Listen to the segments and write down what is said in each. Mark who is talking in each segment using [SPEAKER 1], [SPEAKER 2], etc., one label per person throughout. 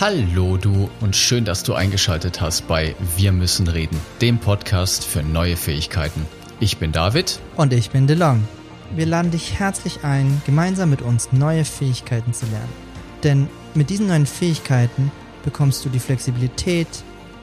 [SPEAKER 1] Hallo du und schön, dass du eingeschaltet hast bei Wir müssen reden, dem Podcast für neue Fähigkeiten. Ich bin David.
[SPEAKER 2] Und ich bin DeLong. Wir laden dich herzlich ein, gemeinsam mit uns neue Fähigkeiten zu lernen. Denn mit diesen neuen Fähigkeiten bekommst du die Flexibilität,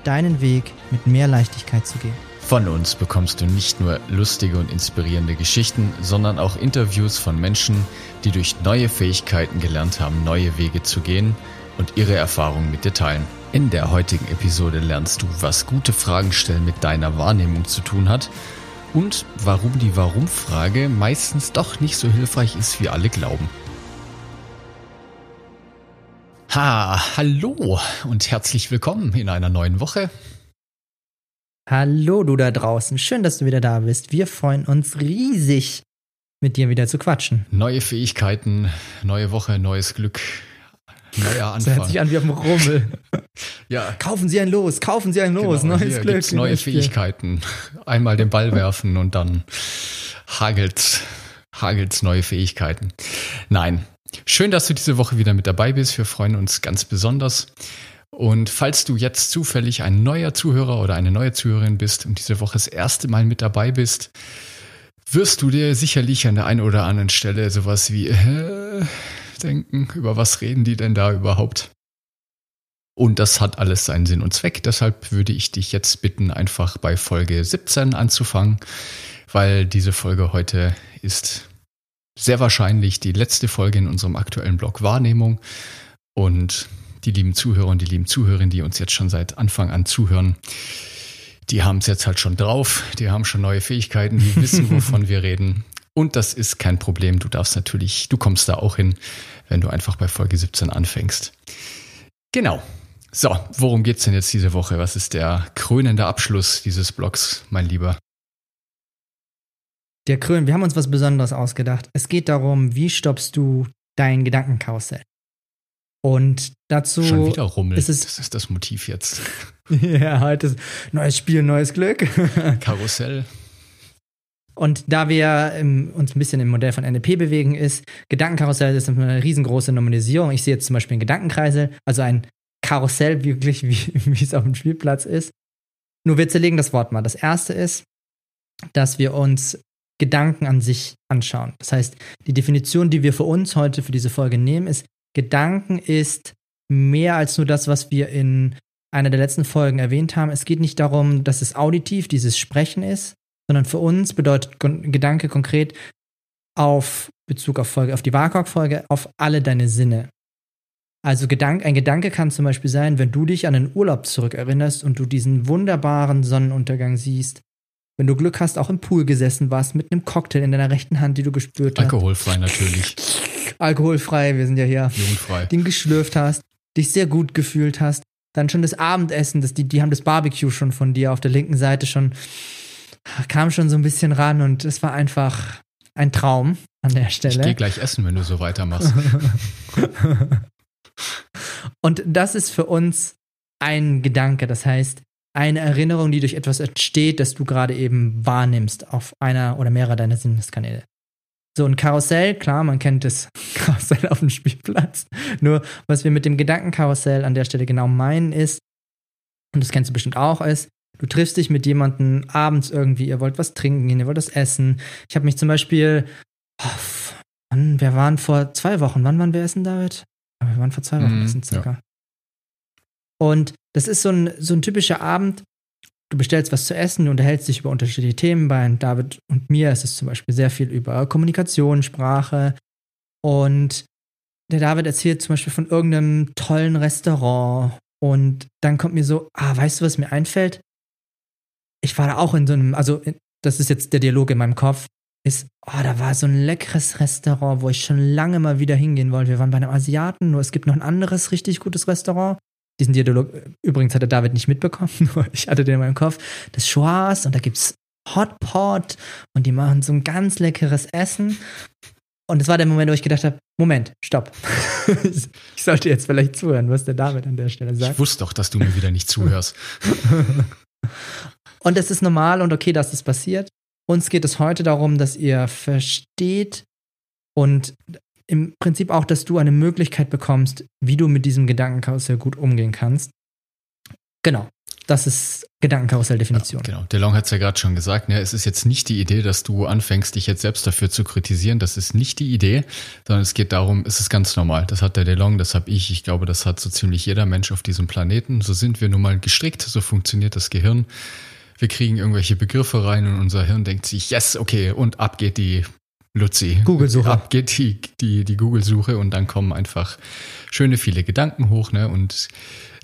[SPEAKER 2] deinen Weg mit mehr Leichtigkeit zu gehen.
[SPEAKER 1] Von uns bekommst du nicht nur lustige und inspirierende Geschichten, sondern auch Interviews von Menschen, die durch neue Fähigkeiten gelernt haben, neue Wege zu gehen und ihre Erfahrungen mit dir teilen. In der heutigen Episode lernst du, was gute Fragen stellen mit deiner Wahrnehmung zu tun hat und warum die Warum-Frage meistens doch nicht so hilfreich ist, wie alle glauben. Ha, hallo und herzlich willkommen in einer neuen Woche.
[SPEAKER 2] Hallo du da draußen, schön, dass du wieder da bist. Wir freuen uns riesig, mit dir wieder zu quatschen.
[SPEAKER 1] Neue Fähigkeiten, neue Woche, neues Glück, Neuer Anfang.
[SPEAKER 2] Das hört sich an wie auf dem Rummel. ja. Kaufen Sie ein Los, kaufen Sie ein Los,
[SPEAKER 1] genau, neues Glück. Gibt's neue Fähigkeiten. Einmal den Ball werfen und dann hagelt's, hagelt's neue Fähigkeiten. Nein. Schön, dass du diese Woche wieder mit dabei bist. Wir freuen uns ganz besonders. Und falls du jetzt zufällig ein neuer Zuhörer oder eine neue Zuhörerin bist und diese Woche das erste Mal mit dabei bist, wirst du dir sicherlich an der einen oder anderen Stelle sowas wie, äh, denken, über was reden die denn da überhaupt? Und das hat alles seinen Sinn und Zweck. Deshalb würde ich dich jetzt bitten, einfach bei Folge 17 anzufangen, weil diese Folge heute ist sehr wahrscheinlich die letzte Folge in unserem aktuellen Blog Wahrnehmung. Und die lieben Zuhörer und die lieben Zuhörerinnen, die uns jetzt schon seit Anfang an zuhören, die haben es jetzt halt schon drauf, die haben schon neue Fähigkeiten, die wissen, wovon wir reden. Und das ist kein Problem. Du darfst natürlich, du kommst da auch hin, wenn du einfach bei Folge 17 anfängst. Genau. So, worum geht's denn jetzt diese Woche? Was ist der krönende Abschluss dieses Blogs, mein Lieber?
[SPEAKER 2] Der Krön, wir haben uns was Besonderes ausgedacht. Es geht darum, wie stoppst du dein Gedankenkarussell? Und dazu.
[SPEAKER 1] Schon wieder Rummel. Ist es, das ist das Motiv jetzt.
[SPEAKER 2] ja, heute ist neues Spiel, neues Glück.
[SPEAKER 1] Karussell.
[SPEAKER 2] Und da wir ähm, uns ein bisschen im Modell von NLP bewegen, ist Gedankenkarussell ist eine riesengroße Normalisierung. Ich sehe jetzt zum Beispiel einen Gedankenkreisel, also ein Karussell wirklich, wie, wie es auf dem Spielplatz ist. Nur wir zerlegen das Wort mal. Das erste ist, dass wir uns Gedanken an sich anschauen. Das heißt, die Definition, die wir für uns heute für diese Folge nehmen, ist, Gedanken ist mehr als nur das, was wir in einer der letzten Folgen erwähnt haben. Es geht nicht darum, dass es auditiv dieses Sprechen ist, sondern für uns bedeutet Gedanke konkret auf Bezug auf Folge, auf die WAKOK-Folge, auf alle deine Sinne. Also Gedank, ein Gedanke kann zum Beispiel sein, wenn du dich an einen Urlaub zurückerinnerst und du diesen wunderbaren Sonnenuntergang siehst, wenn du Glück hast, auch im Pool gesessen warst mit einem Cocktail in deiner rechten Hand, die du gespürt
[SPEAKER 1] hast. Alkoholfrei natürlich.
[SPEAKER 2] Alkoholfrei, wir sind ja hier.
[SPEAKER 1] Jugendfrei.
[SPEAKER 2] Den geschlürft hast, dich sehr gut gefühlt hast, dann schon das Abendessen, das, die, die haben das Barbecue schon von dir auf der linken Seite schon kam schon so ein bisschen ran und es war einfach ein Traum an der Stelle. Ich
[SPEAKER 1] gehe gleich essen, wenn du so weitermachst.
[SPEAKER 2] und das ist für uns ein Gedanke, das heißt, eine Erinnerung, die durch etwas entsteht, das du gerade eben wahrnimmst auf einer oder mehrerer deiner Sinneskanäle. So ein Karussell, klar, man kennt das Karussell auf dem Spielplatz. Nur was wir mit dem Gedankenkarussell an der Stelle genau meinen ist, und das kennst du bestimmt auch, ist, Du triffst dich mit jemandem abends irgendwie, ihr wollt was trinken gehen, ihr wollt was essen. Ich habe mich zum Beispiel, oh, wann, wir waren vor zwei Wochen, wann waren wir essen, David? Wir waren vor zwei Wochen mm, essen, circa. Ja. Und das ist so ein, so ein typischer Abend. Du bestellst was zu essen, du unterhältst dich über unterschiedliche Themen. Bei David und mir ist es zum Beispiel sehr viel über Kommunikation, Sprache. Und der David erzählt zum Beispiel von irgendeinem tollen Restaurant. Und dann kommt mir so, ah, weißt du, was mir einfällt? Ich war da auch in so einem, also das ist jetzt der Dialog in meinem Kopf, ist, oh, da war so ein leckeres Restaurant, wo ich schon lange mal wieder hingehen wollte. Wir waren bei einem Asiaten, nur es gibt noch ein anderes richtig gutes Restaurant. Diesen Dialog, übrigens hat der David nicht mitbekommen, nur ich hatte den in meinem Kopf. Das Schwarz und da gibt's Hotpot und die machen so ein ganz leckeres Essen. Und das war der Moment, wo ich gedacht habe, Moment, stopp. ich sollte jetzt vielleicht zuhören, was der David an der Stelle sagt.
[SPEAKER 1] Ich wusste doch, dass du mir wieder nicht zuhörst.
[SPEAKER 2] Und es ist normal und okay, dass das passiert. Uns geht es heute darum, dass ihr versteht und im Prinzip auch, dass du eine Möglichkeit bekommst, wie du mit diesem Gedankenkarussell gut umgehen kannst. Genau. Das ist Gedankenkarussell-Definition.
[SPEAKER 1] Ja, genau. DeLong hat es ja gerade schon gesagt. Ne? Es ist jetzt nicht die Idee, dass du anfängst, dich jetzt selbst dafür zu kritisieren. Das ist nicht die Idee, sondern es geht darum, es ist ganz normal. Das hat der DeLong, das habe ich. Ich glaube, das hat so ziemlich jeder Mensch auf diesem Planeten. So sind wir nun mal gestrickt. So funktioniert das Gehirn. Wir kriegen irgendwelche Begriffe rein und unser Hirn denkt sich, yes, okay, und ab geht die Luzi.
[SPEAKER 2] Google-Suche.
[SPEAKER 1] Ab geht die, die, die Google-Suche und dann kommen einfach schöne viele Gedanken hoch, ne? Und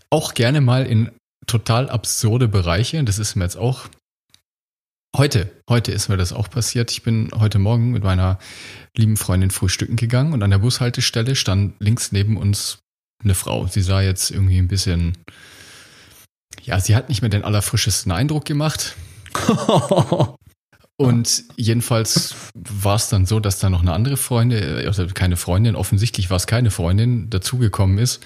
[SPEAKER 1] auch gerne mal in total absurde Bereiche. Das ist mir jetzt auch heute, heute ist mir das auch passiert. Ich bin heute Morgen mit meiner lieben Freundin frühstücken gegangen und an der Bushaltestelle stand links neben uns eine Frau. Sie sah jetzt irgendwie ein bisschen, ja, sie hat nicht mehr den allerfrischesten Eindruck gemacht. Und jedenfalls war es dann so, dass da noch eine andere Freundin, also keine Freundin, offensichtlich war es keine Freundin, dazugekommen ist.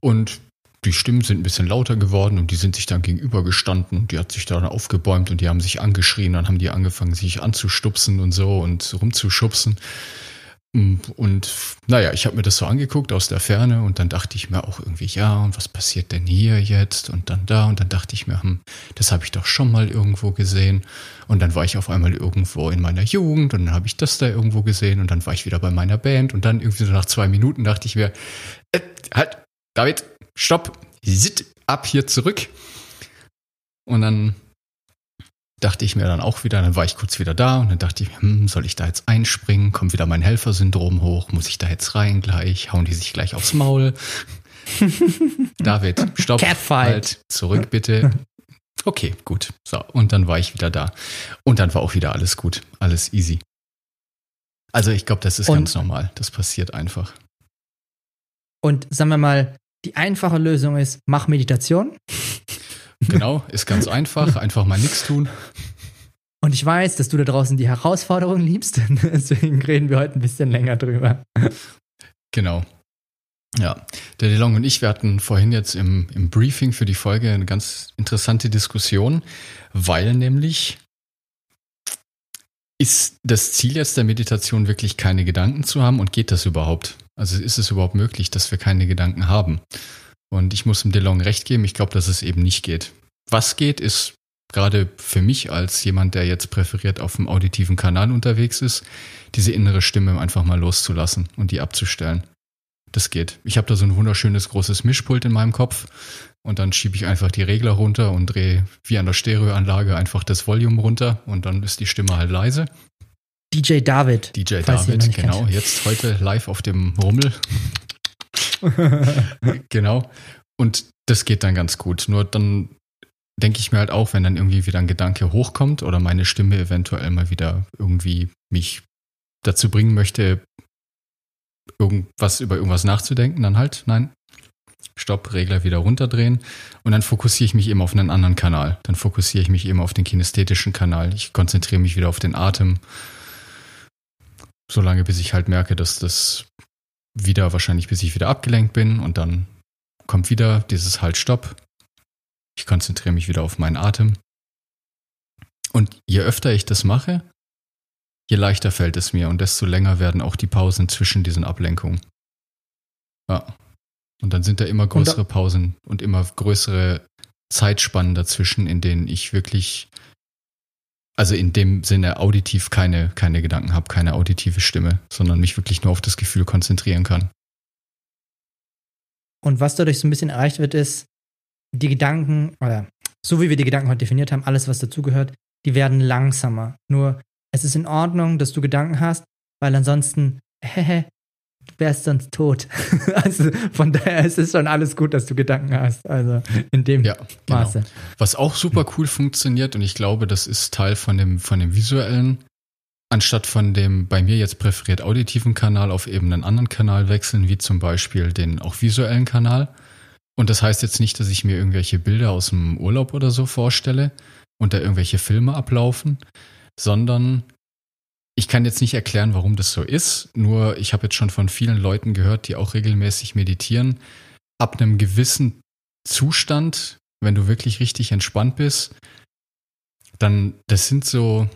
[SPEAKER 1] Und die Stimmen sind ein bisschen lauter geworden und die sind sich dann gegenübergestanden und die hat sich dann aufgebäumt und die haben sich angeschrien, dann haben die angefangen, sich anzustupsen und so und rumzuschubsen. Und naja, ich habe mir das so angeguckt aus der Ferne und dann dachte ich mir auch irgendwie, ja, und was passiert denn hier jetzt? Und dann da und dann dachte ich mir, hm, das habe ich doch schon mal irgendwo gesehen. Und dann war ich auf einmal irgendwo in meiner Jugend und dann habe ich das da irgendwo gesehen und dann war ich wieder bei meiner Band. Und dann irgendwie so nach zwei Minuten dachte ich mir, äh, halt, David, stopp, sit ab hier zurück. Und dann dachte ich mir dann auch wieder, dann war ich kurz wieder da und dann dachte ich, hm, soll ich da jetzt einspringen? Kommt wieder mein Helfersyndrom hoch? Muss ich da jetzt rein gleich? Hauen die sich gleich aufs Maul? David, stopp,
[SPEAKER 2] Catfight.
[SPEAKER 1] halt, zurück bitte. Okay, gut. So, und dann war ich wieder da. Und dann war auch wieder alles gut, alles easy. Also ich glaube, das ist und, ganz normal. Das passiert einfach.
[SPEAKER 2] Und sagen wir mal, die einfache Lösung ist, mach Meditation.
[SPEAKER 1] Genau, ist ganz einfach. Einfach mal nichts tun.
[SPEAKER 2] Und ich weiß, dass du da draußen die Herausforderung liebst. Deswegen reden wir heute ein bisschen länger drüber.
[SPEAKER 1] Genau. Ja, der DeLong und ich, wir hatten vorhin jetzt im, im Briefing für die Folge eine ganz interessante Diskussion, weil nämlich ist das Ziel jetzt der Meditation wirklich keine Gedanken zu haben und geht das überhaupt? Also ist es überhaupt möglich, dass wir keine Gedanken haben? Und ich muss dem DeLong recht geben, ich glaube, dass es eben nicht geht. Was geht, ist gerade für mich als jemand, der jetzt präferiert auf dem auditiven Kanal unterwegs ist, diese innere Stimme einfach mal loszulassen und die abzustellen. Das geht. Ich habe da so ein wunderschönes großes Mischpult in meinem Kopf und dann schiebe ich einfach die Regler runter und drehe wie an der Stereoanlage einfach das Volume runter und dann ist die Stimme halt leise.
[SPEAKER 2] DJ David.
[SPEAKER 1] DJ David, genau. Kennt. Jetzt heute live auf dem Rummel. genau. Und das geht dann ganz gut. Nur dann denke ich mir halt auch, wenn dann irgendwie wieder ein Gedanke hochkommt oder meine Stimme eventuell mal wieder irgendwie mich dazu bringen möchte, irgendwas über irgendwas nachzudenken, dann halt, nein, Stopp, Regler wieder runterdrehen und dann fokussiere ich mich eben auf einen anderen Kanal. Dann fokussiere ich mich eben auf den kinästhetischen Kanal. Ich konzentriere mich wieder auf den Atem solange bis ich halt merke, dass das wieder wahrscheinlich bis ich wieder abgelenkt bin und dann kommt wieder dieses Halt Stopp. Ich konzentriere mich wieder auf meinen Atem. Und je öfter ich das mache, je leichter fällt es mir und desto länger werden auch die Pausen zwischen diesen Ablenkungen. Ja. Und dann sind da immer größere Pausen und immer größere Zeitspannen dazwischen, in denen ich wirklich also in dem Sinne auditiv keine, keine Gedanken habe, keine auditive Stimme, sondern mich wirklich nur auf das Gefühl konzentrieren kann.
[SPEAKER 2] Und was dadurch so ein bisschen erreicht wird, ist, die Gedanken, oder so wie wir die Gedanken heute definiert haben, alles, was dazugehört, die werden langsamer. Nur es ist in Ordnung, dass du Gedanken hast, weil ansonsten, hehe, wärst sonst tot. also von daher ist es schon alles gut, dass du Gedanken hast. Also in dem ja, genau. Maße.
[SPEAKER 1] Was auch super cool funktioniert und ich glaube, das ist Teil von dem, von dem visuellen, anstatt von dem bei mir jetzt präferiert auditiven Kanal auf eben einen anderen Kanal wechseln, wie zum Beispiel den auch visuellen Kanal. Und das heißt jetzt nicht, dass ich mir irgendwelche Bilder aus dem Urlaub oder so vorstelle und da irgendwelche Filme ablaufen, sondern ich kann jetzt nicht erklären, warum das so ist, nur ich habe jetzt schon von vielen Leuten gehört, die auch regelmäßig meditieren. Ab einem gewissen Zustand, wenn du wirklich richtig entspannt bist, dann, das sind so,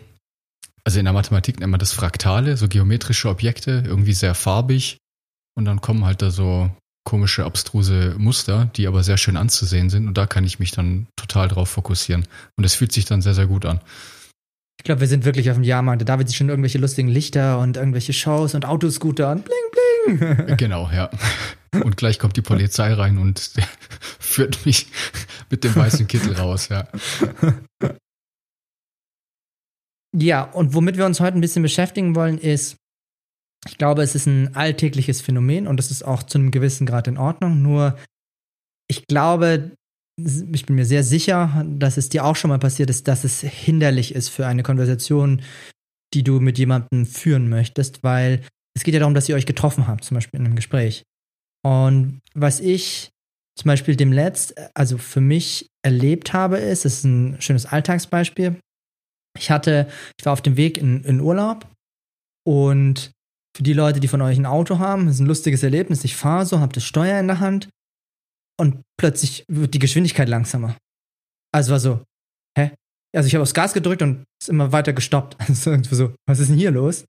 [SPEAKER 1] also in der Mathematik nennt man das Fraktale, so geometrische Objekte, irgendwie sehr farbig, und dann kommen halt da so komische, abstruse Muster, die aber sehr schön anzusehen sind und da kann ich mich dann total drauf fokussieren und es fühlt sich dann sehr, sehr gut an.
[SPEAKER 2] Ich glaube, wir sind wirklich auf dem Jahrmarkt. Da wird sich schon irgendwelche lustigen Lichter und irgendwelche Shows und Autoscooter und bling bling.
[SPEAKER 1] Genau, ja. Und gleich kommt die Polizei rein und führt mich mit dem weißen Kittel raus, ja.
[SPEAKER 2] Ja, und womit wir uns heute ein bisschen beschäftigen wollen, ist, ich glaube, es ist ein alltägliches Phänomen und das ist auch zu einem gewissen Grad in Ordnung. Nur, ich glaube, ich bin mir sehr sicher, dass es dir auch schon mal passiert ist, dass es hinderlich ist für eine Konversation, die du mit jemandem führen möchtest, weil es geht ja darum, dass ihr euch getroffen habt, zum Beispiel in einem Gespräch. Und was ich zum Beispiel dem Letzt, also für mich erlebt habe, ist, das ist ein schönes Alltagsbeispiel. Ich hatte, ich war auf dem Weg in, in Urlaub und für die Leute, die von euch ein Auto haben, ist ein lustiges Erlebnis. Ich fahre so, habe das Steuer in der Hand und plötzlich wird die Geschwindigkeit langsamer. Also war so, hä? Also ich habe aufs Gas gedrückt und ist immer weiter gestoppt. Also so, was ist denn hier los?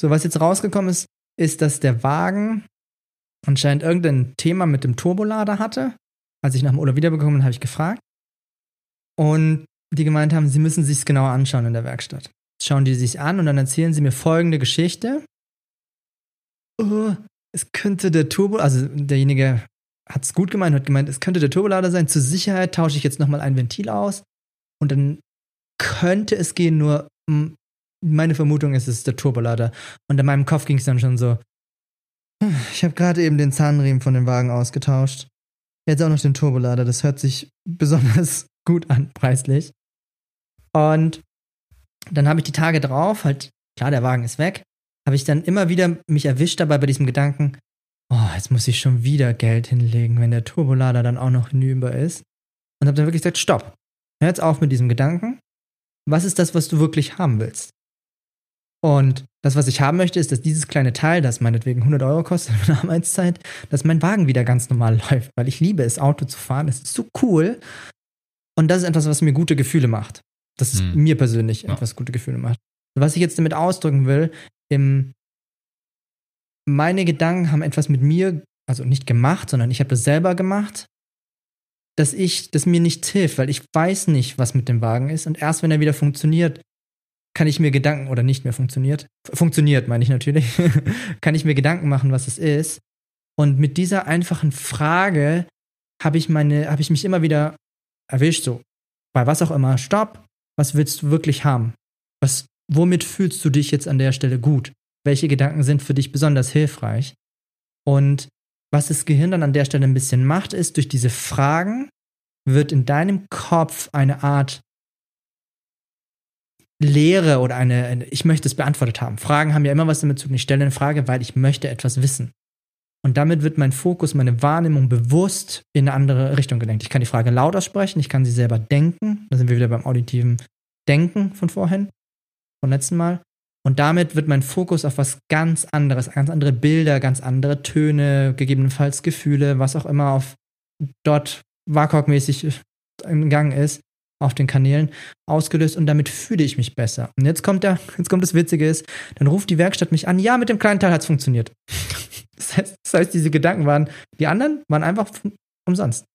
[SPEAKER 2] So, was jetzt rausgekommen ist, ist, dass der Wagen anscheinend irgendein Thema mit dem Turbolader hatte. Als ich nach dem Urlaub wiederbekommen bin, habe ich gefragt. Und die gemeint haben, sie müssen sich es genauer anschauen in der Werkstatt. Schauen die sich an und dann erzählen sie mir folgende Geschichte. Oh, es könnte der Turbo, also derjenige hat es gut gemeint, hat gemeint, es könnte der Turbolader sein. Zur Sicherheit tausche ich jetzt nochmal ein Ventil aus und dann könnte es gehen, nur hm, meine Vermutung ist, es ist der Turbolader. Und in meinem Kopf ging es dann schon so, ich habe gerade eben den Zahnriemen von dem Wagen ausgetauscht. Jetzt auch noch den Turbolader. Das hört sich besonders gut an, preislich. Und dann habe ich die Tage drauf, halt, klar, der Wagen ist weg, habe ich dann immer wieder mich erwischt dabei bei diesem Gedanken, oh, jetzt muss ich schon wieder Geld hinlegen, wenn der Turbolader dann auch noch hinüber ist. Und habe dann wirklich gesagt, stopp. Hör jetzt auf mit diesem Gedanken. Was ist das, was du wirklich haben willst? Und das, was ich haben möchte, ist, dass dieses kleine Teil, das meinetwegen 100 Euro kostet in der Arbeitszeit, dass mein Wagen wieder ganz normal läuft, weil ich liebe es, Auto zu fahren. Das ist so cool. Und das ist etwas, was mir gute Gefühle macht. Das ist hm. mir persönlich ja. etwas gute Gefühle macht. Was ich jetzt damit ausdrücken will, im, meine Gedanken haben etwas mit mir, also nicht gemacht, sondern ich habe das selber gemacht, dass ich, das mir nicht hilft, weil ich weiß nicht, was mit dem Wagen ist. Und erst wenn er wieder funktioniert, kann ich mir Gedanken, oder nicht mehr funktioniert, funktioniert meine ich natürlich, kann ich mir Gedanken machen, was es ist. Und mit dieser einfachen Frage habe ich meine, habe ich mich immer wieder erwischt, so bei was auch immer, stopp, was willst du wirklich haben? Was, womit fühlst du dich jetzt an der Stelle gut? Welche Gedanken sind für dich besonders hilfreich? Und was das Gehirn dann an der Stelle ein bisschen macht, ist, durch diese Fragen wird in deinem Kopf eine Art Lehre oder eine, ich möchte es beantwortet haben. Fragen haben ja immer was damit zu tun. Ich stelle eine Frage, weil ich möchte etwas wissen. Und damit wird mein Fokus, meine Wahrnehmung bewusst in eine andere Richtung gelenkt. Ich kann die Frage laut aussprechen, ich kann sie selber denken. Da sind wir wieder beim auditiven Denken von vorhin, vom letzten Mal. Und damit wird mein Fokus auf was ganz anderes, ganz andere Bilder, ganz andere Töne, gegebenenfalls Gefühle, was auch immer auf dort WAKOK-mäßig im Gang ist, auf den Kanälen ausgelöst und damit fühle ich mich besser. Und jetzt kommt der, jetzt kommt das Witzige ist, dann ruft die Werkstatt mich an, ja, mit dem kleinen Teil hat es funktioniert. Das heißt, das heißt, diese Gedanken waren, die anderen waren einfach umsonst.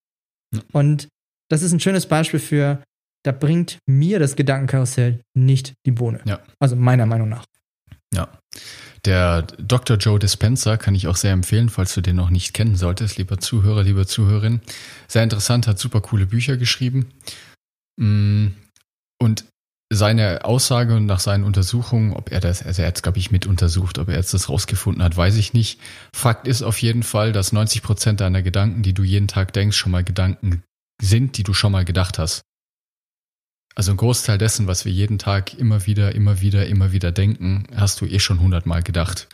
[SPEAKER 2] Und das ist ein schönes Beispiel für, da bringt mir das Gedankenkarussell nicht die Bohne.
[SPEAKER 1] Ja.
[SPEAKER 2] Also meiner Meinung nach.
[SPEAKER 1] Ja. Der Dr. Joe Dispenza kann ich auch sehr empfehlen, falls du den noch nicht kennen solltest, lieber Zuhörer, lieber Zuhörerin. Sehr interessant, hat super coole Bücher geschrieben. Mm, und seine Aussage und nach seinen Untersuchungen, ob er das, also er hat es, glaube ich, mit untersucht, ob er jetzt das rausgefunden hat, weiß ich nicht. Fakt ist auf jeden Fall, dass 90 Prozent deiner Gedanken, die du jeden Tag denkst, schon mal Gedanken sind, die du schon mal gedacht hast. Also ein Großteil dessen, was wir jeden Tag immer wieder, immer wieder, immer wieder denken, hast du eh schon hundertmal gedacht.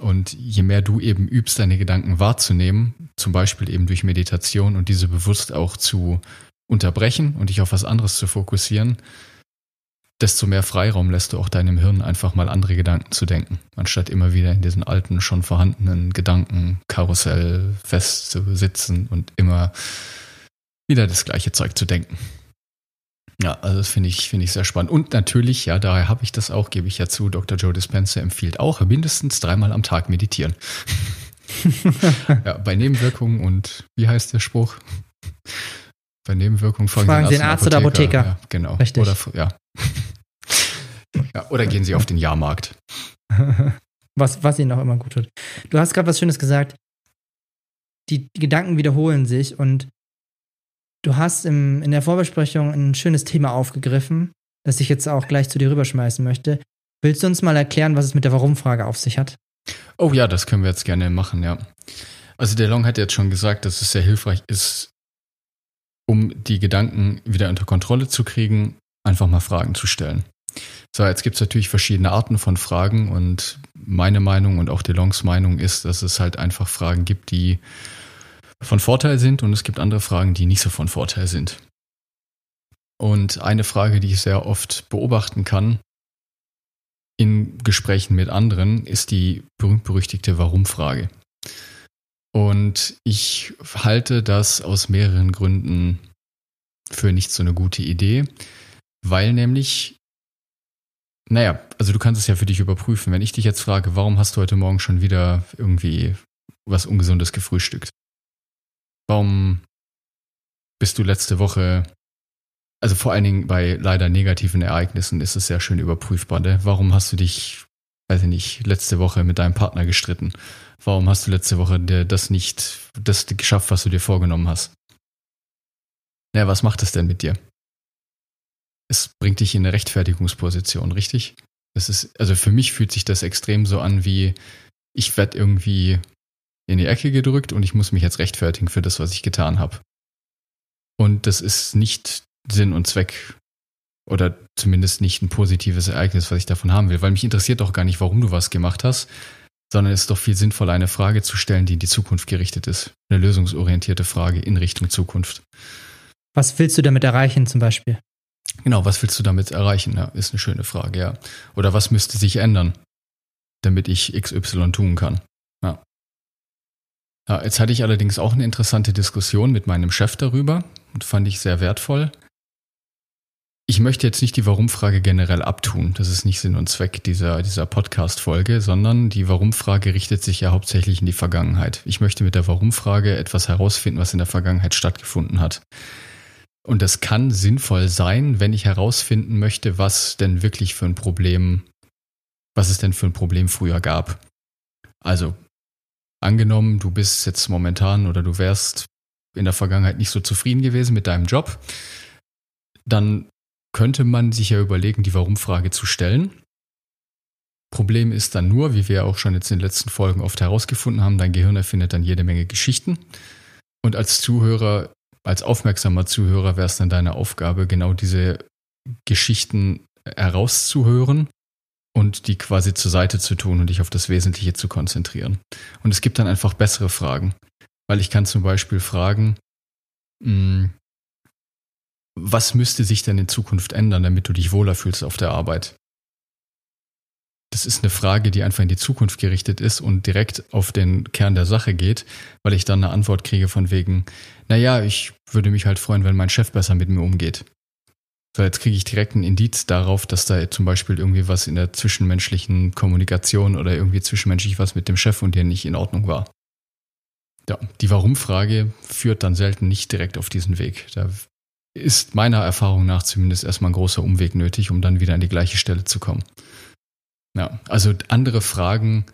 [SPEAKER 1] Und je mehr du eben übst, deine Gedanken wahrzunehmen, zum Beispiel eben durch Meditation und diese bewusst auch zu unterbrechen und dich auf was anderes zu fokussieren, desto mehr Freiraum lässt du auch deinem Hirn einfach mal andere Gedanken zu denken, anstatt immer wieder in diesen alten, schon vorhandenen Gedankenkarussell festsitzen und immer wieder das gleiche Zeug zu denken. Ja, also das finde ich, finde ich sehr spannend. Und natürlich, ja, daher habe ich das auch, gebe ich ja zu, Dr. Joe Dispenza empfiehlt auch mindestens dreimal am Tag meditieren. ja, bei Nebenwirkungen und wie heißt der Spruch? Bei Nebenwirkungen
[SPEAKER 2] fragen, fragen Sie den Arzt, oder Apotheker.
[SPEAKER 1] Ja, genau.
[SPEAKER 2] Richtig.
[SPEAKER 1] Oder, ja. ja. Oder gehen Sie auf den Jahrmarkt.
[SPEAKER 2] was, was Ihnen auch immer gut tut. Du hast gerade was Schönes gesagt. Die Gedanken wiederholen sich und du hast im, in der Vorbesprechung ein schönes Thema aufgegriffen, das ich jetzt auch gleich zu dir rüberschmeißen möchte. Willst du uns mal erklären, was es mit der Warum-Frage auf sich hat?
[SPEAKER 1] Oh ja, das können wir jetzt gerne machen, ja. Also der Long hat jetzt schon gesagt, dass es sehr hilfreich ist, um die Gedanken wieder unter Kontrolle zu kriegen, einfach mal Fragen zu stellen. So, jetzt gibt es natürlich verschiedene Arten von Fragen und meine Meinung und auch DeLongs Meinung ist, dass es halt einfach Fragen gibt, die von Vorteil sind und es gibt andere Fragen, die nicht so von Vorteil sind. Und eine Frage, die ich sehr oft beobachten kann in Gesprächen mit anderen, ist die berühmt-berüchtigte Warum-Frage. Und ich halte das aus mehreren Gründen für nicht so eine gute Idee, weil nämlich, naja, also du kannst es ja für dich überprüfen. Wenn ich dich jetzt frage, warum hast du heute Morgen schon wieder irgendwie was Ungesundes gefrühstückt? Warum bist du letzte Woche, also vor allen Dingen bei leider negativen Ereignissen ist es sehr schön überprüfbar, ne? Warum hast du dich, weiß ich nicht, letzte Woche mit deinem Partner gestritten? Warum hast du letzte Woche das nicht, das geschafft, was du dir vorgenommen hast? Naja, was macht es denn mit dir? Es bringt dich in eine Rechtfertigungsposition, richtig? Das ist, also für mich fühlt sich das extrem so an wie, ich werde irgendwie in die Ecke gedrückt und ich muss mich jetzt rechtfertigen für das, was ich getan habe. Und das ist nicht Sinn und Zweck oder zumindest nicht ein positives Ereignis, was ich davon haben will, weil mich interessiert doch gar nicht, warum du was gemacht hast, sondern es ist doch viel sinnvoller, eine Frage zu stellen, die in die Zukunft gerichtet ist. Eine lösungsorientierte Frage in Richtung Zukunft.
[SPEAKER 2] Was willst du damit erreichen zum Beispiel?
[SPEAKER 1] Genau, was willst du damit erreichen? Ja, ist eine schöne Frage, ja. Oder was müsste sich ändern, damit ich XY tun kann? Ja. Ja. Jetzt hatte ich allerdings auch eine interessante Diskussion mit meinem Chef darüber und fand ich sehr wertvoll. Ich möchte jetzt nicht die Warum-Frage generell abtun. Das ist nicht Sinn und Zweck dieser, dieser Podcast-Folge, sondern die Warum-Frage richtet sich ja hauptsächlich in die Vergangenheit. Ich möchte mit der Warum-Frage etwas herausfinden, was in der Vergangenheit stattgefunden hat. Und das kann sinnvoll sein, wenn ich herausfinden möchte, was denn wirklich für ein Problem, was es denn für ein Problem früher gab. Also, angenommen, du bist jetzt momentan oder du wärst in der Vergangenheit nicht so zufrieden gewesen mit deinem Job, dann könnte man sich ja überlegen, die Warum-Frage zu stellen. Problem ist dann nur, wie wir auch schon jetzt in den letzten Folgen oft herausgefunden haben, dein Gehirn erfindet dann jede Menge Geschichten. Und als Zuhörer, als aufmerksamer Zuhörer wäre es dann deine Aufgabe, genau diese Geschichten herauszuhören und die quasi zur Seite zu tun und dich auf das Wesentliche zu konzentrieren. Und es gibt dann einfach bessere Fragen. Weil ich kann zum Beispiel fragen, hm, was müsste sich denn in Zukunft ändern, damit du dich wohler fühlst auf der Arbeit? Das ist eine Frage, die einfach in die Zukunft gerichtet ist und direkt auf den Kern der Sache geht, weil ich dann eine Antwort kriege von wegen, naja, ich würde mich halt freuen, wenn mein Chef besser mit mir umgeht. So, jetzt kriege ich direkt ein Indiz darauf, dass da zum Beispiel irgendwie was in der zwischenmenschlichen Kommunikation oder irgendwie zwischenmenschlich was mit dem Chef und dir nicht in Ordnung war. Ja, die Warum-Frage führt dann selten nicht direkt auf diesen Weg. Da ist meiner Erfahrung nach zumindest erstmal ein großer Umweg nötig, um dann wieder an die gleiche Stelle zu kommen. Ja, also andere Fragen,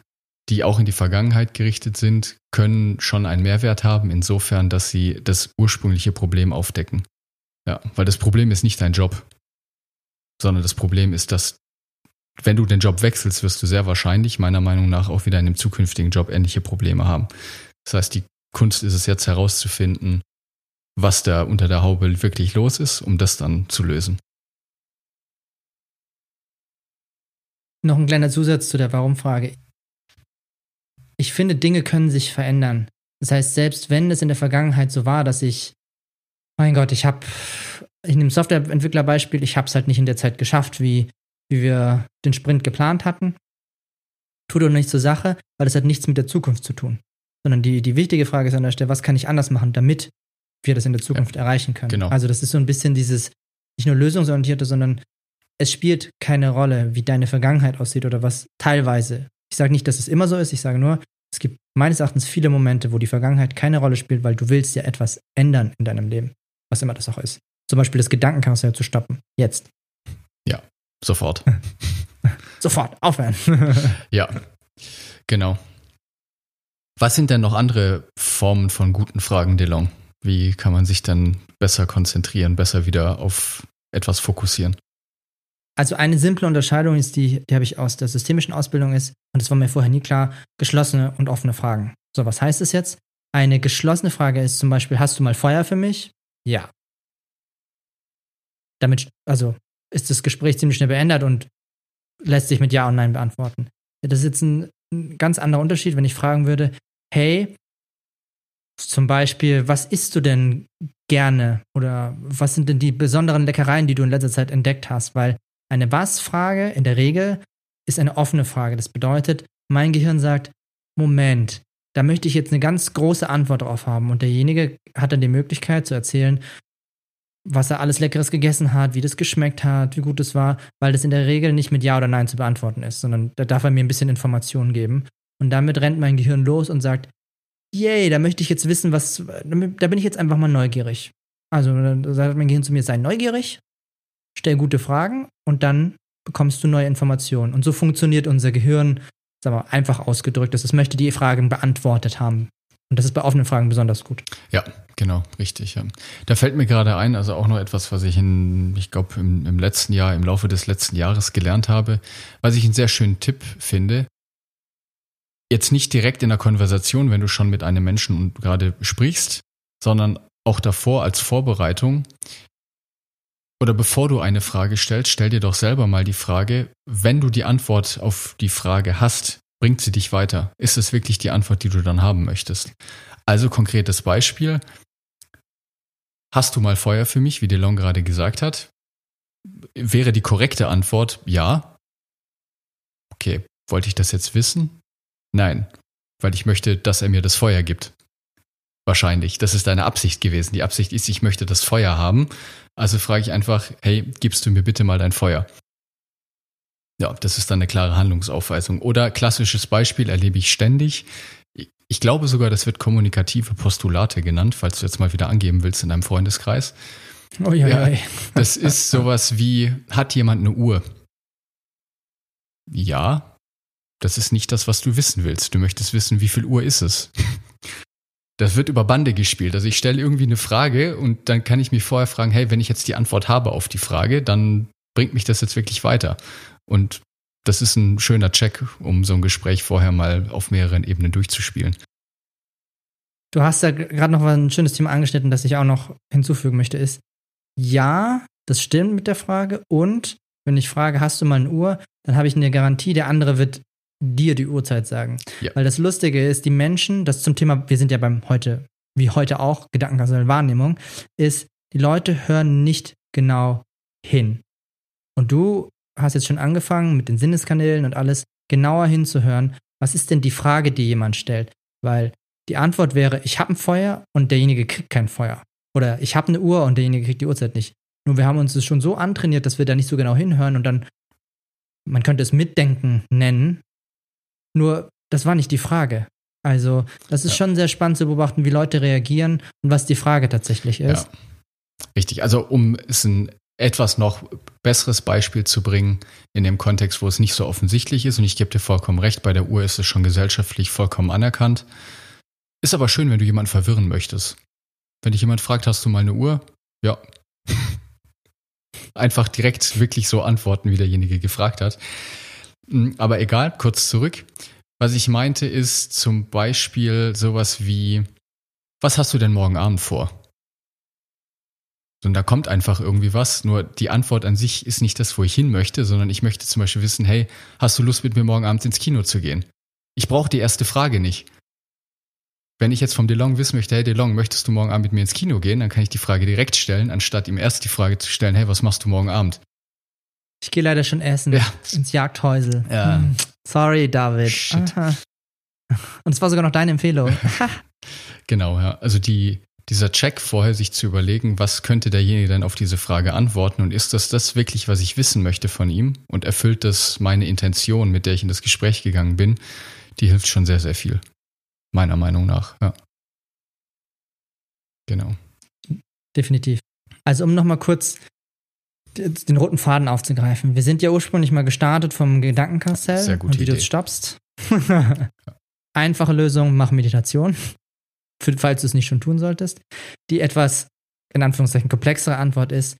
[SPEAKER 1] die auch in die Vergangenheit gerichtet sind, können schon einen Mehrwert haben, insofern, dass sie das ursprüngliche Problem aufdecken. Ja, weil das Problem ist nicht dein Job, sondern das Problem ist, dass wenn du den Job wechselst, wirst du sehr wahrscheinlich meiner Meinung nach auch wieder in dem zukünftigen Job ähnliche Probleme haben. Das heißt, die Kunst ist es jetzt herauszufinden, was da unter der Haube wirklich los ist, um das dann zu lösen.
[SPEAKER 2] Noch ein kleiner Zusatz zu der Warum-Frage. Ich finde, Dinge können sich verändern. Das heißt, selbst wenn es in der Vergangenheit so war, dass ich, mein Gott, ich habe, in dem Softwareentwicklerbeispiel, ich habe es halt nicht in der Zeit geschafft, wie, wie wir den Sprint geplant hatten, tut doch nichts zur Sache, weil es hat nichts mit der Zukunft zu tun. Sondern die, die wichtige Frage ist an der Stelle, was kann ich anders machen, damit wir das in der Zukunft ja, erreichen können. Genau. Also das ist so ein bisschen dieses nicht nur lösungsorientierte, sondern es spielt keine Rolle, wie deine Vergangenheit aussieht oder was teilweise. Ich sage nicht, dass es immer so ist, ich sage nur, Es gibt meines Erachtens viele Momente, wo die Vergangenheit keine Rolle spielt, weil du willst ja etwas ändern in deinem Leben, was immer das auch ist. Zum Beispiel das Gedankenkarussell zu stoppen. Jetzt.
[SPEAKER 1] Ja, sofort.
[SPEAKER 2] sofort, aufhören.
[SPEAKER 1] ja, genau. Was sind denn noch andere Formen von guten Fragen, DeLong? Wie kann man sich dann besser konzentrieren, besser wieder auf etwas fokussieren?
[SPEAKER 2] Also eine simple Unterscheidung ist die, die habe ich aus der systemischen Ausbildung ist, und das war mir vorher nie klar, geschlossene und offene Fragen. So, was heißt es jetzt? Eine geschlossene Frage ist zum Beispiel, hast du mal Feuer für mich? Ja. Damit, also ist das Gespräch ziemlich schnell beendet und lässt sich mit Ja und Nein beantworten. Das ist jetzt ein, ein ganz anderer Unterschied, wenn ich fragen würde, hey, zum Beispiel, was isst du denn gerne? Oder was sind denn die besonderen Leckereien, die du in letzter Zeit entdeckt hast? Weil eine Was-Frage in der Regel ist eine offene Frage. Das bedeutet, mein Gehirn sagt, Moment, da möchte ich jetzt eine ganz große Antwort drauf haben. Und derjenige hat dann die Möglichkeit zu erzählen, was er alles Leckeres gegessen hat, wie das geschmeckt hat, wie gut es war, weil das in der Regel nicht mit Ja oder Nein zu beantworten ist, sondern da darf er mir ein bisschen Informationen geben. Und damit rennt mein Gehirn los und sagt, yay, da möchte ich jetzt wissen, was, da bin ich jetzt einfach mal neugierig. Also da sagt mein Gehirn zu mir, sei neugierig, stell gute Fragen und dann bekommst du neue Informationen. Und so funktioniert unser Gehirn, sagen wir einfach ausgedrückt, dass es möchte die Fragen beantwortet haben. Und das ist bei offenen Fragen besonders gut.
[SPEAKER 1] Ja, genau, richtig. Ja. Da fällt mir gerade ein, also auch noch etwas, was ich in, ich glaube, im, im letzten Jahr, im Laufe des letzten Jahres gelernt habe, was ich einen sehr schönen Tipp finde. Jetzt nicht direkt in der Konversation, wenn du schon mit einem Menschen gerade sprichst, sondern auch davor als Vorbereitung. Oder bevor du eine Frage stellst, stell dir doch selber mal die Frage, wenn du die Antwort auf die Frage hast, Bringt sie dich weiter? Ist es wirklich die Antwort, die du dann haben möchtest? Also konkretes Beispiel. Hast du mal Feuer für mich, wie Delon gerade gesagt hat? Wäre die korrekte Antwort ja. Okay, wollte ich das jetzt wissen? Nein, weil ich möchte, dass er mir das Feuer gibt. Wahrscheinlich. Das ist deine Absicht gewesen. Die Absicht ist, ich möchte das Feuer haben. Also frage ich einfach, hey, gibst du mir bitte mal dein Feuer? Ja, das ist dann eine klare Handlungsaufweisung. Oder klassisches Beispiel erlebe ich ständig. Ich glaube sogar, das wird kommunikative Postulate genannt, falls du jetzt mal wieder angeben willst in deinem Freundeskreis. Oh ja, ja, das ist sowas wie, hat jemand eine Uhr? Ja, das ist nicht das, was du wissen willst. Du möchtest wissen, wie viel Uhr ist es? Das wird über Bande gespielt. Also ich stelle irgendwie eine Frage und dann kann ich mich vorher fragen, hey, wenn ich jetzt die Antwort habe auf die Frage, dann bringt mich das jetzt wirklich weiter? Und das ist ein schöner Check, um so ein Gespräch vorher mal auf mehreren Ebenen durchzuspielen.
[SPEAKER 2] Du hast ja gerade noch ein schönes Thema angeschnitten, das ich auch noch hinzufügen möchte, ist, ja, das stimmt mit der Frage und wenn ich frage, hast du mal eine Uhr, dann habe ich eine Garantie, der andere wird dir die Uhrzeit sagen. Ja. Weil das Lustige ist, die Menschen, das zum Thema, wir sind ja beim heute, wie heute auch, Gedankenkassel Wahrnehmung, ist, die Leute hören nicht genau hin. Und du hast jetzt schon angefangen mit den Sinneskanälen und alles genauer hinzuhören. Was ist denn die Frage, die jemand stellt? Weil die Antwort wäre, ich habe ein Feuer und derjenige kriegt kein Feuer. Oder ich habe eine Uhr und derjenige kriegt die Uhrzeit nicht. Nur wir haben uns das schon so antrainiert, dass wir da nicht so genau hinhören und dann, man könnte es Mitdenken nennen. Nur, das war nicht die Frage. Also, das ist ja. schon sehr spannend zu beobachten, wie Leute reagieren und was die Frage tatsächlich ist. Ja.
[SPEAKER 1] Richtig, also um es ein etwas noch besseres Beispiel zu bringen in dem Kontext, wo es nicht so offensichtlich ist. Und ich gebe dir vollkommen recht, bei der Uhr ist es schon gesellschaftlich vollkommen anerkannt. Ist aber schön, wenn du jemanden verwirren möchtest. Wenn dich jemand fragt, hast du mal eine Uhr? Ja. Einfach direkt wirklich so antworten, wie derjenige gefragt hat. Hm, aber egal, kurz zurück. Was ich meinte ist zum Beispiel sowas wie, was hast du denn morgen Abend vor? Und da kommt einfach irgendwie was. Nur die Antwort an sich ist nicht das, wo ich hin möchte, sondern ich möchte zum Beispiel wissen, hey, hast du Lust mit mir morgen Abend ins Kino zu gehen? Ich brauche die erste Frage nicht. Wenn ich jetzt vom DeLong wissen möchte, hey DeLong, möchtest du morgen Abend mit mir ins Kino gehen, dann kann ich die Frage direkt stellen, anstatt ihm erst die Frage zu stellen, hey, was machst du morgen Abend?
[SPEAKER 2] Ich gehe leider schon essen ja. ins Jagdhäusel. Ja. Hm. Sorry, David. Shit. Und es war sogar noch deine Empfehlung.
[SPEAKER 1] genau, ja. Also die, dieser Check vorher, sich zu überlegen, was könnte derjenige denn auf diese Frage antworten und ist das das wirklich, was ich wissen möchte von ihm und erfüllt das meine Intention, mit der ich in das Gespräch gegangen bin, die hilft schon sehr, sehr viel. Meiner Meinung nach, ja. Genau.
[SPEAKER 2] Definitiv. Also um nochmal kurz den roten Faden aufzugreifen. Wir sind ja ursprünglich mal gestartet vom Gedankenkarussell
[SPEAKER 1] Sehr gute
[SPEAKER 2] und wie du
[SPEAKER 1] Idee.
[SPEAKER 2] es stoppst. Einfache Lösung, mach Meditation, für, falls du es nicht schon tun solltest. Die etwas, in Anführungszeichen, komplexere Antwort ist,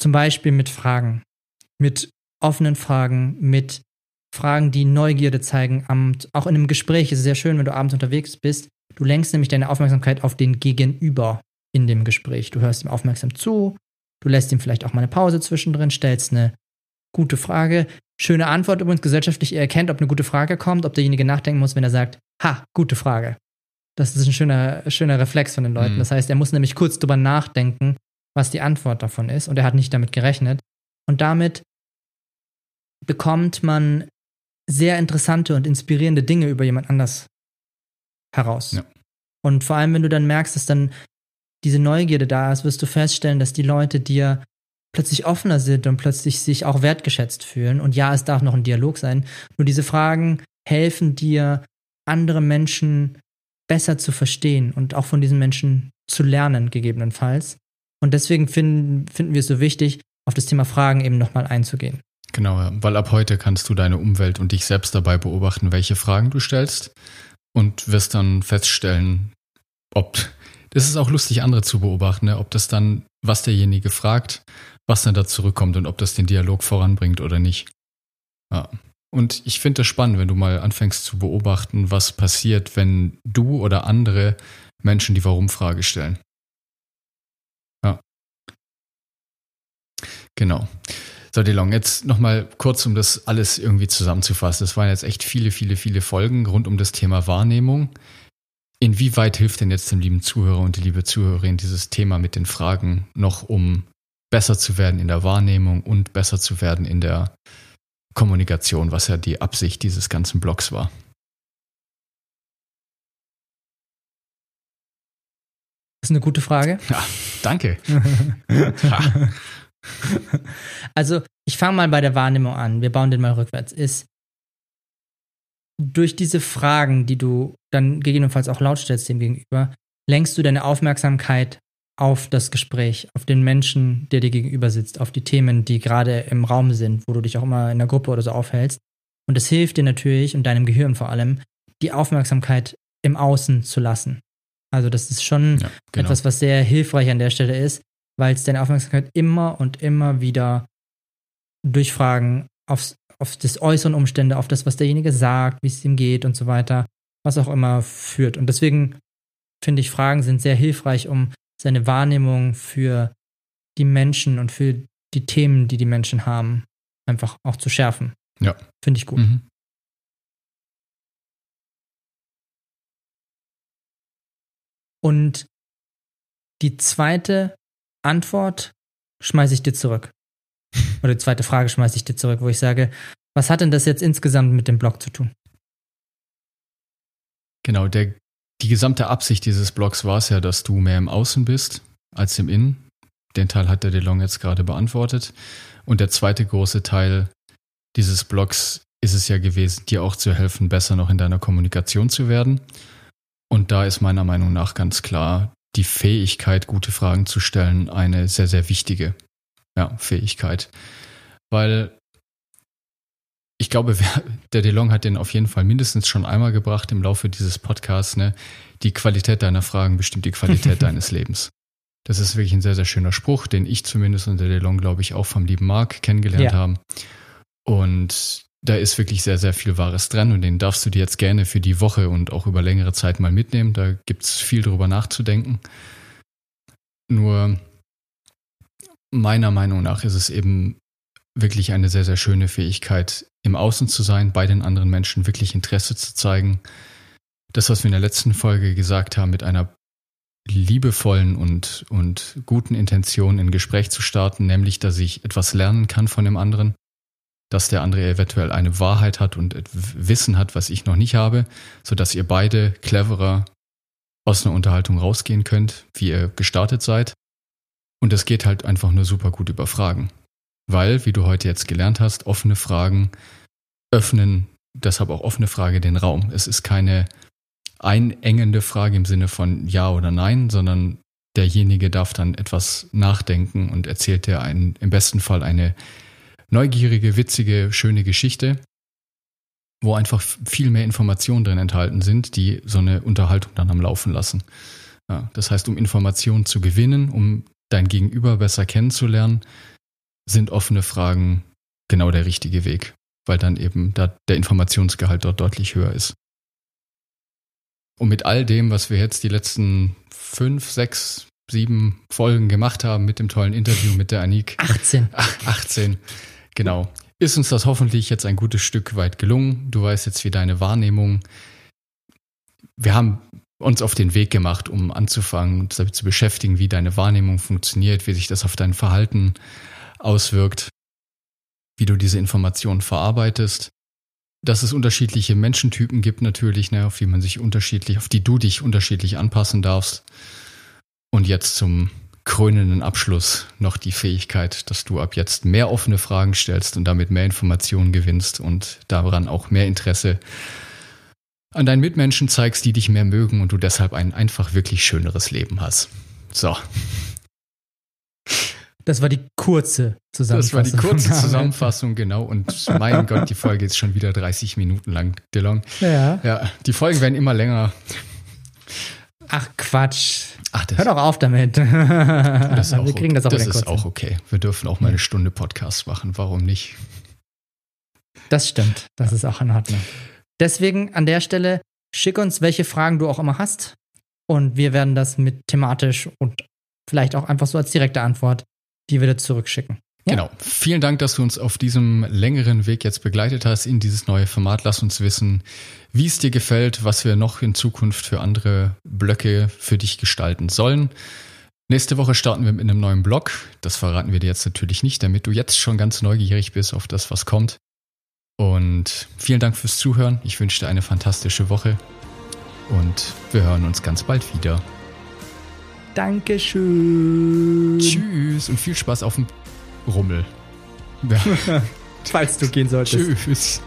[SPEAKER 2] zum Beispiel mit Fragen, mit offenen Fragen, mit Fragen, die Neugierde zeigen. Auch in einem Gespräch ist es sehr schön, wenn du abends unterwegs bist. Du lenkst nämlich deine Aufmerksamkeit auf den Gegenüber in dem Gespräch. Du hörst ihm aufmerksam zu, du lässt ihm vielleicht auch mal eine Pause zwischendrin, stellst eine gute Frage. Schöne Antwort übrigens gesellschaftlich. Ihr erkennt, ob eine gute Frage kommt, ob derjenige nachdenken muss, wenn er sagt, ha, gute Frage. Das ist ein schöner, schöner Reflex von den Leuten.
[SPEAKER 1] Mhm.
[SPEAKER 2] Das heißt, er muss nämlich kurz drüber nachdenken, was die Antwort davon ist. Und er hat nicht damit gerechnet. Und damit bekommt man sehr interessante und inspirierende Dinge über jemand anders heraus.
[SPEAKER 1] Ja.
[SPEAKER 2] Und vor allem, wenn du dann merkst, dass dann diese Neugierde da ist, wirst du feststellen, dass die Leute dir plötzlich offener sind und plötzlich sich auch wertgeschätzt fühlen. Und ja, es darf noch ein Dialog sein. Nur diese Fragen helfen dir, andere Menschen besser zu verstehen und auch von diesen Menschen zu lernen, gegebenenfalls. Und deswegen finden, finden wir es so wichtig, auf das Thema Fragen eben nochmal einzugehen.
[SPEAKER 1] Genau, weil ab heute kannst du deine Umwelt und dich selbst dabei beobachten, welche Fragen du stellst und wirst dann feststellen, ob, das ist auch lustig, andere zu beobachten, ne? ob das dann, was derjenige fragt, was dann da zurückkommt und ob das den Dialog voranbringt oder nicht. Ja. Und ich finde das spannend, wenn du mal anfängst zu beobachten, was passiert, wenn du oder andere Menschen die Warum-Frage stellen. Ja. Genau. So, DeLong, jetzt nochmal kurz, um das alles irgendwie zusammenzufassen. Das waren jetzt echt viele, viele, viele Folgen rund um das Thema Wahrnehmung. Inwieweit hilft denn jetzt dem lieben Zuhörer und die liebe Zuhörerin dieses Thema mit den Fragen noch, um besser zu werden in der Wahrnehmung und besser zu werden in der Kommunikation, was ja die Absicht dieses ganzen Blogs war?
[SPEAKER 2] Das ist eine gute Frage.
[SPEAKER 1] Ja, danke.
[SPEAKER 2] Also, ich fange mal bei der Wahrnehmung an. Wir bauen den mal rückwärts. Ist durch diese Fragen, die du dann gegebenenfalls auch laut stellst dem gegenüber, lenkst du deine Aufmerksamkeit auf das Gespräch, auf den Menschen, der dir gegenüber sitzt, auf die Themen, die gerade im Raum sind, wo du dich auch immer in der Gruppe oder so aufhältst. Und es hilft dir natürlich und deinem Gehirn vor allem, die Aufmerksamkeit im Außen zu lassen. Also das ist schon
[SPEAKER 1] Ja, genau.
[SPEAKER 2] etwas, was sehr hilfreich an der Stelle ist, weil es deine Aufmerksamkeit immer und immer wieder durch Fragen aufs, auf das äußeren Umstände, auf das, was derjenige sagt, wie es ihm geht und so weiter, was auch immer führt. Und deswegen finde ich, Fragen sind sehr hilfreich, um seine Wahrnehmung für die Menschen und für die Themen, die die Menschen haben, einfach auch zu schärfen.
[SPEAKER 1] Ja.
[SPEAKER 2] Finde ich gut.
[SPEAKER 1] Mhm.
[SPEAKER 2] Und die zweite Antwort schmeiße ich dir zurück. Oder die zweite Frage schmeiße ich dir zurück, wo ich sage, was hat denn das jetzt insgesamt mit dem Blog zu tun?
[SPEAKER 1] Genau, der, die gesamte Absicht dieses Blogs war es ja, dass du mehr im Außen bist als im Innen. Den Teil hat der DeLong jetzt gerade beantwortet. Und der zweite große Teil dieses Blogs ist es ja gewesen, dir auch zu helfen, besser noch in deiner Kommunikation zu werden. Und da ist meiner Meinung nach ganz klar die Fähigkeit, gute Fragen zu stellen, eine sehr, sehr wichtige ja, Fähigkeit. Weil ich glaube, wer, der DeLong hat den auf jeden Fall mindestens schon einmal gebracht im Laufe dieses Podcasts. Ne? Die Qualität deiner Fragen bestimmt die Qualität deines Lebens. Das ist wirklich ein sehr, sehr schöner Spruch, den ich zumindest und der DeLong, glaube ich, auch vom lieben Marc kennengelernt
[SPEAKER 2] Ja.
[SPEAKER 1] haben. Und da ist wirklich sehr, sehr viel Wahres dran und den darfst du dir jetzt gerne für die Woche und auch über längere Zeit mal mitnehmen. Da gibt es viel drüber nachzudenken. Nur meiner Meinung nach ist es eben wirklich eine sehr, sehr schöne Fähigkeit, im Außen zu sein, bei den anderen Menschen wirklich Interesse zu zeigen. Das, was wir in der letzten Folge gesagt haben, mit einer liebevollen und, und guten Intention in Gespräch zu starten, nämlich, dass ich etwas lernen kann von dem anderen, dass der andere eventuell eine Wahrheit hat und Wissen hat, was ich noch nicht habe, sodass ihr beide cleverer aus einer Unterhaltung rausgehen könnt, wie ihr gestartet seid. Und es geht halt einfach nur super gut über Fragen. Weil, wie du heute jetzt gelernt hast, offene Fragen öffnen, deshalb auch offene Frage den Raum. Es ist keine einengende Frage im Sinne von Ja oder Nein, sondern derjenige darf dann etwas nachdenken und erzählt dir ein, im besten Fall eine neugierige, witzige, schöne Geschichte, wo einfach viel mehr Informationen drin enthalten sind, die so eine Unterhaltung dann am Laufen lassen. Ja, das heißt, um Informationen zu gewinnen, um dein Gegenüber besser kennenzulernen, sind offene Fragen genau der richtige Weg, weil dann eben da der Informationsgehalt dort deutlich höher ist. Und mit all dem, was wir jetzt die letzten fünf, sechs, sieben Folgen gemacht haben mit dem tollen Interview mit der Anik.
[SPEAKER 2] 18.
[SPEAKER 1] Ach, 18. Genau. Ist uns das hoffentlich jetzt ein gutes Stück weit gelungen. Du weißt jetzt, wie deine Wahrnehmung. Wir haben uns auf den Weg gemacht, um anzufangen, uns damit zu beschäftigen, wie deine Wahrnehmung funktioniert, wie sich das auf dein Verhalten auswirkt, wie du diese Informationen verarbeitest. Dass es unterschiedliche Menschentypen gibt natürlich, ne, auf die man sich unterschiedlich, auf die du dich unterschiedlich anpassen darfst. Und jetzt zum krönenden Abschluss noch die Fähigkeit, dass du ab jetzt mehr offene Fragen stellst und damit mehr Informationen gewinnst und daran auch mehr Interesse an deinen Mitmenschen zeigst, die dich mehr mögen und du deshalb ein einfach wirklich schöneres Leben hast. So.
[SPEAKER 2] Das war die kurze Zusammenfassung.
[SPEAKER 1] Das war die kurze Zusammenfassung, genau. Und mein Gott, die Folge ist schon wieder 30 Minuten lang, DeLong.
[SPEAKER 2] Ja.
[SPEAKER 1] Ja, die Folgen werden immer länger.
[SPEAKER 2] Ach Quatsch.
[SPEAKER 1] Ach, das,
[SPEAKER 2] Hör doch auf damit.
[SPEAKER 1] das ist auch,
[SPEAKER 2] Wir kriegen das auch
[SPEAKER 1] das ist auch okay. Wir dürfen auch mal eine Stunde Podcast machen. Warum nicht?
[SPEAKER 2] Das stimmt. Das ist auch in Ordnung. Deswegen an der Stelle schick uns, welche Fragen du auch immer hast. Und wir werden das mit thematisch und vielleicht auch einfach so als direkte Antwort die wieder zurückschicken. Ja.
[SPEAKER 1] Genau. Vielen Dank, dass du uns auf diesem längeren Weg jetzt begleitet hast in dieses neue Format. Lass uns wissen, wie es dir gefällt, was wir noch in Zukunft für andere Blöcke für dich gestalten sollen. Nächste Woche starten wir mit einem neuen Blog. Das verraten wir dir jetzt natürlich nicht, damit du jetzt schon ganz neugierig bist auf das, was kommt. Und vielen Dank fürs Zuhören. Ich wünsche dir eine fantastische Woche und wir hören uns ganz bald wieder.
[SPEAKER 2] Dankeschön.
[SPEAKER 1] Tschüss und viel Spaß auf dem Rummel. Ja.
[SPEAKER 2] Falls du gehen solltest.
[SPEAKER 1] Tschüss.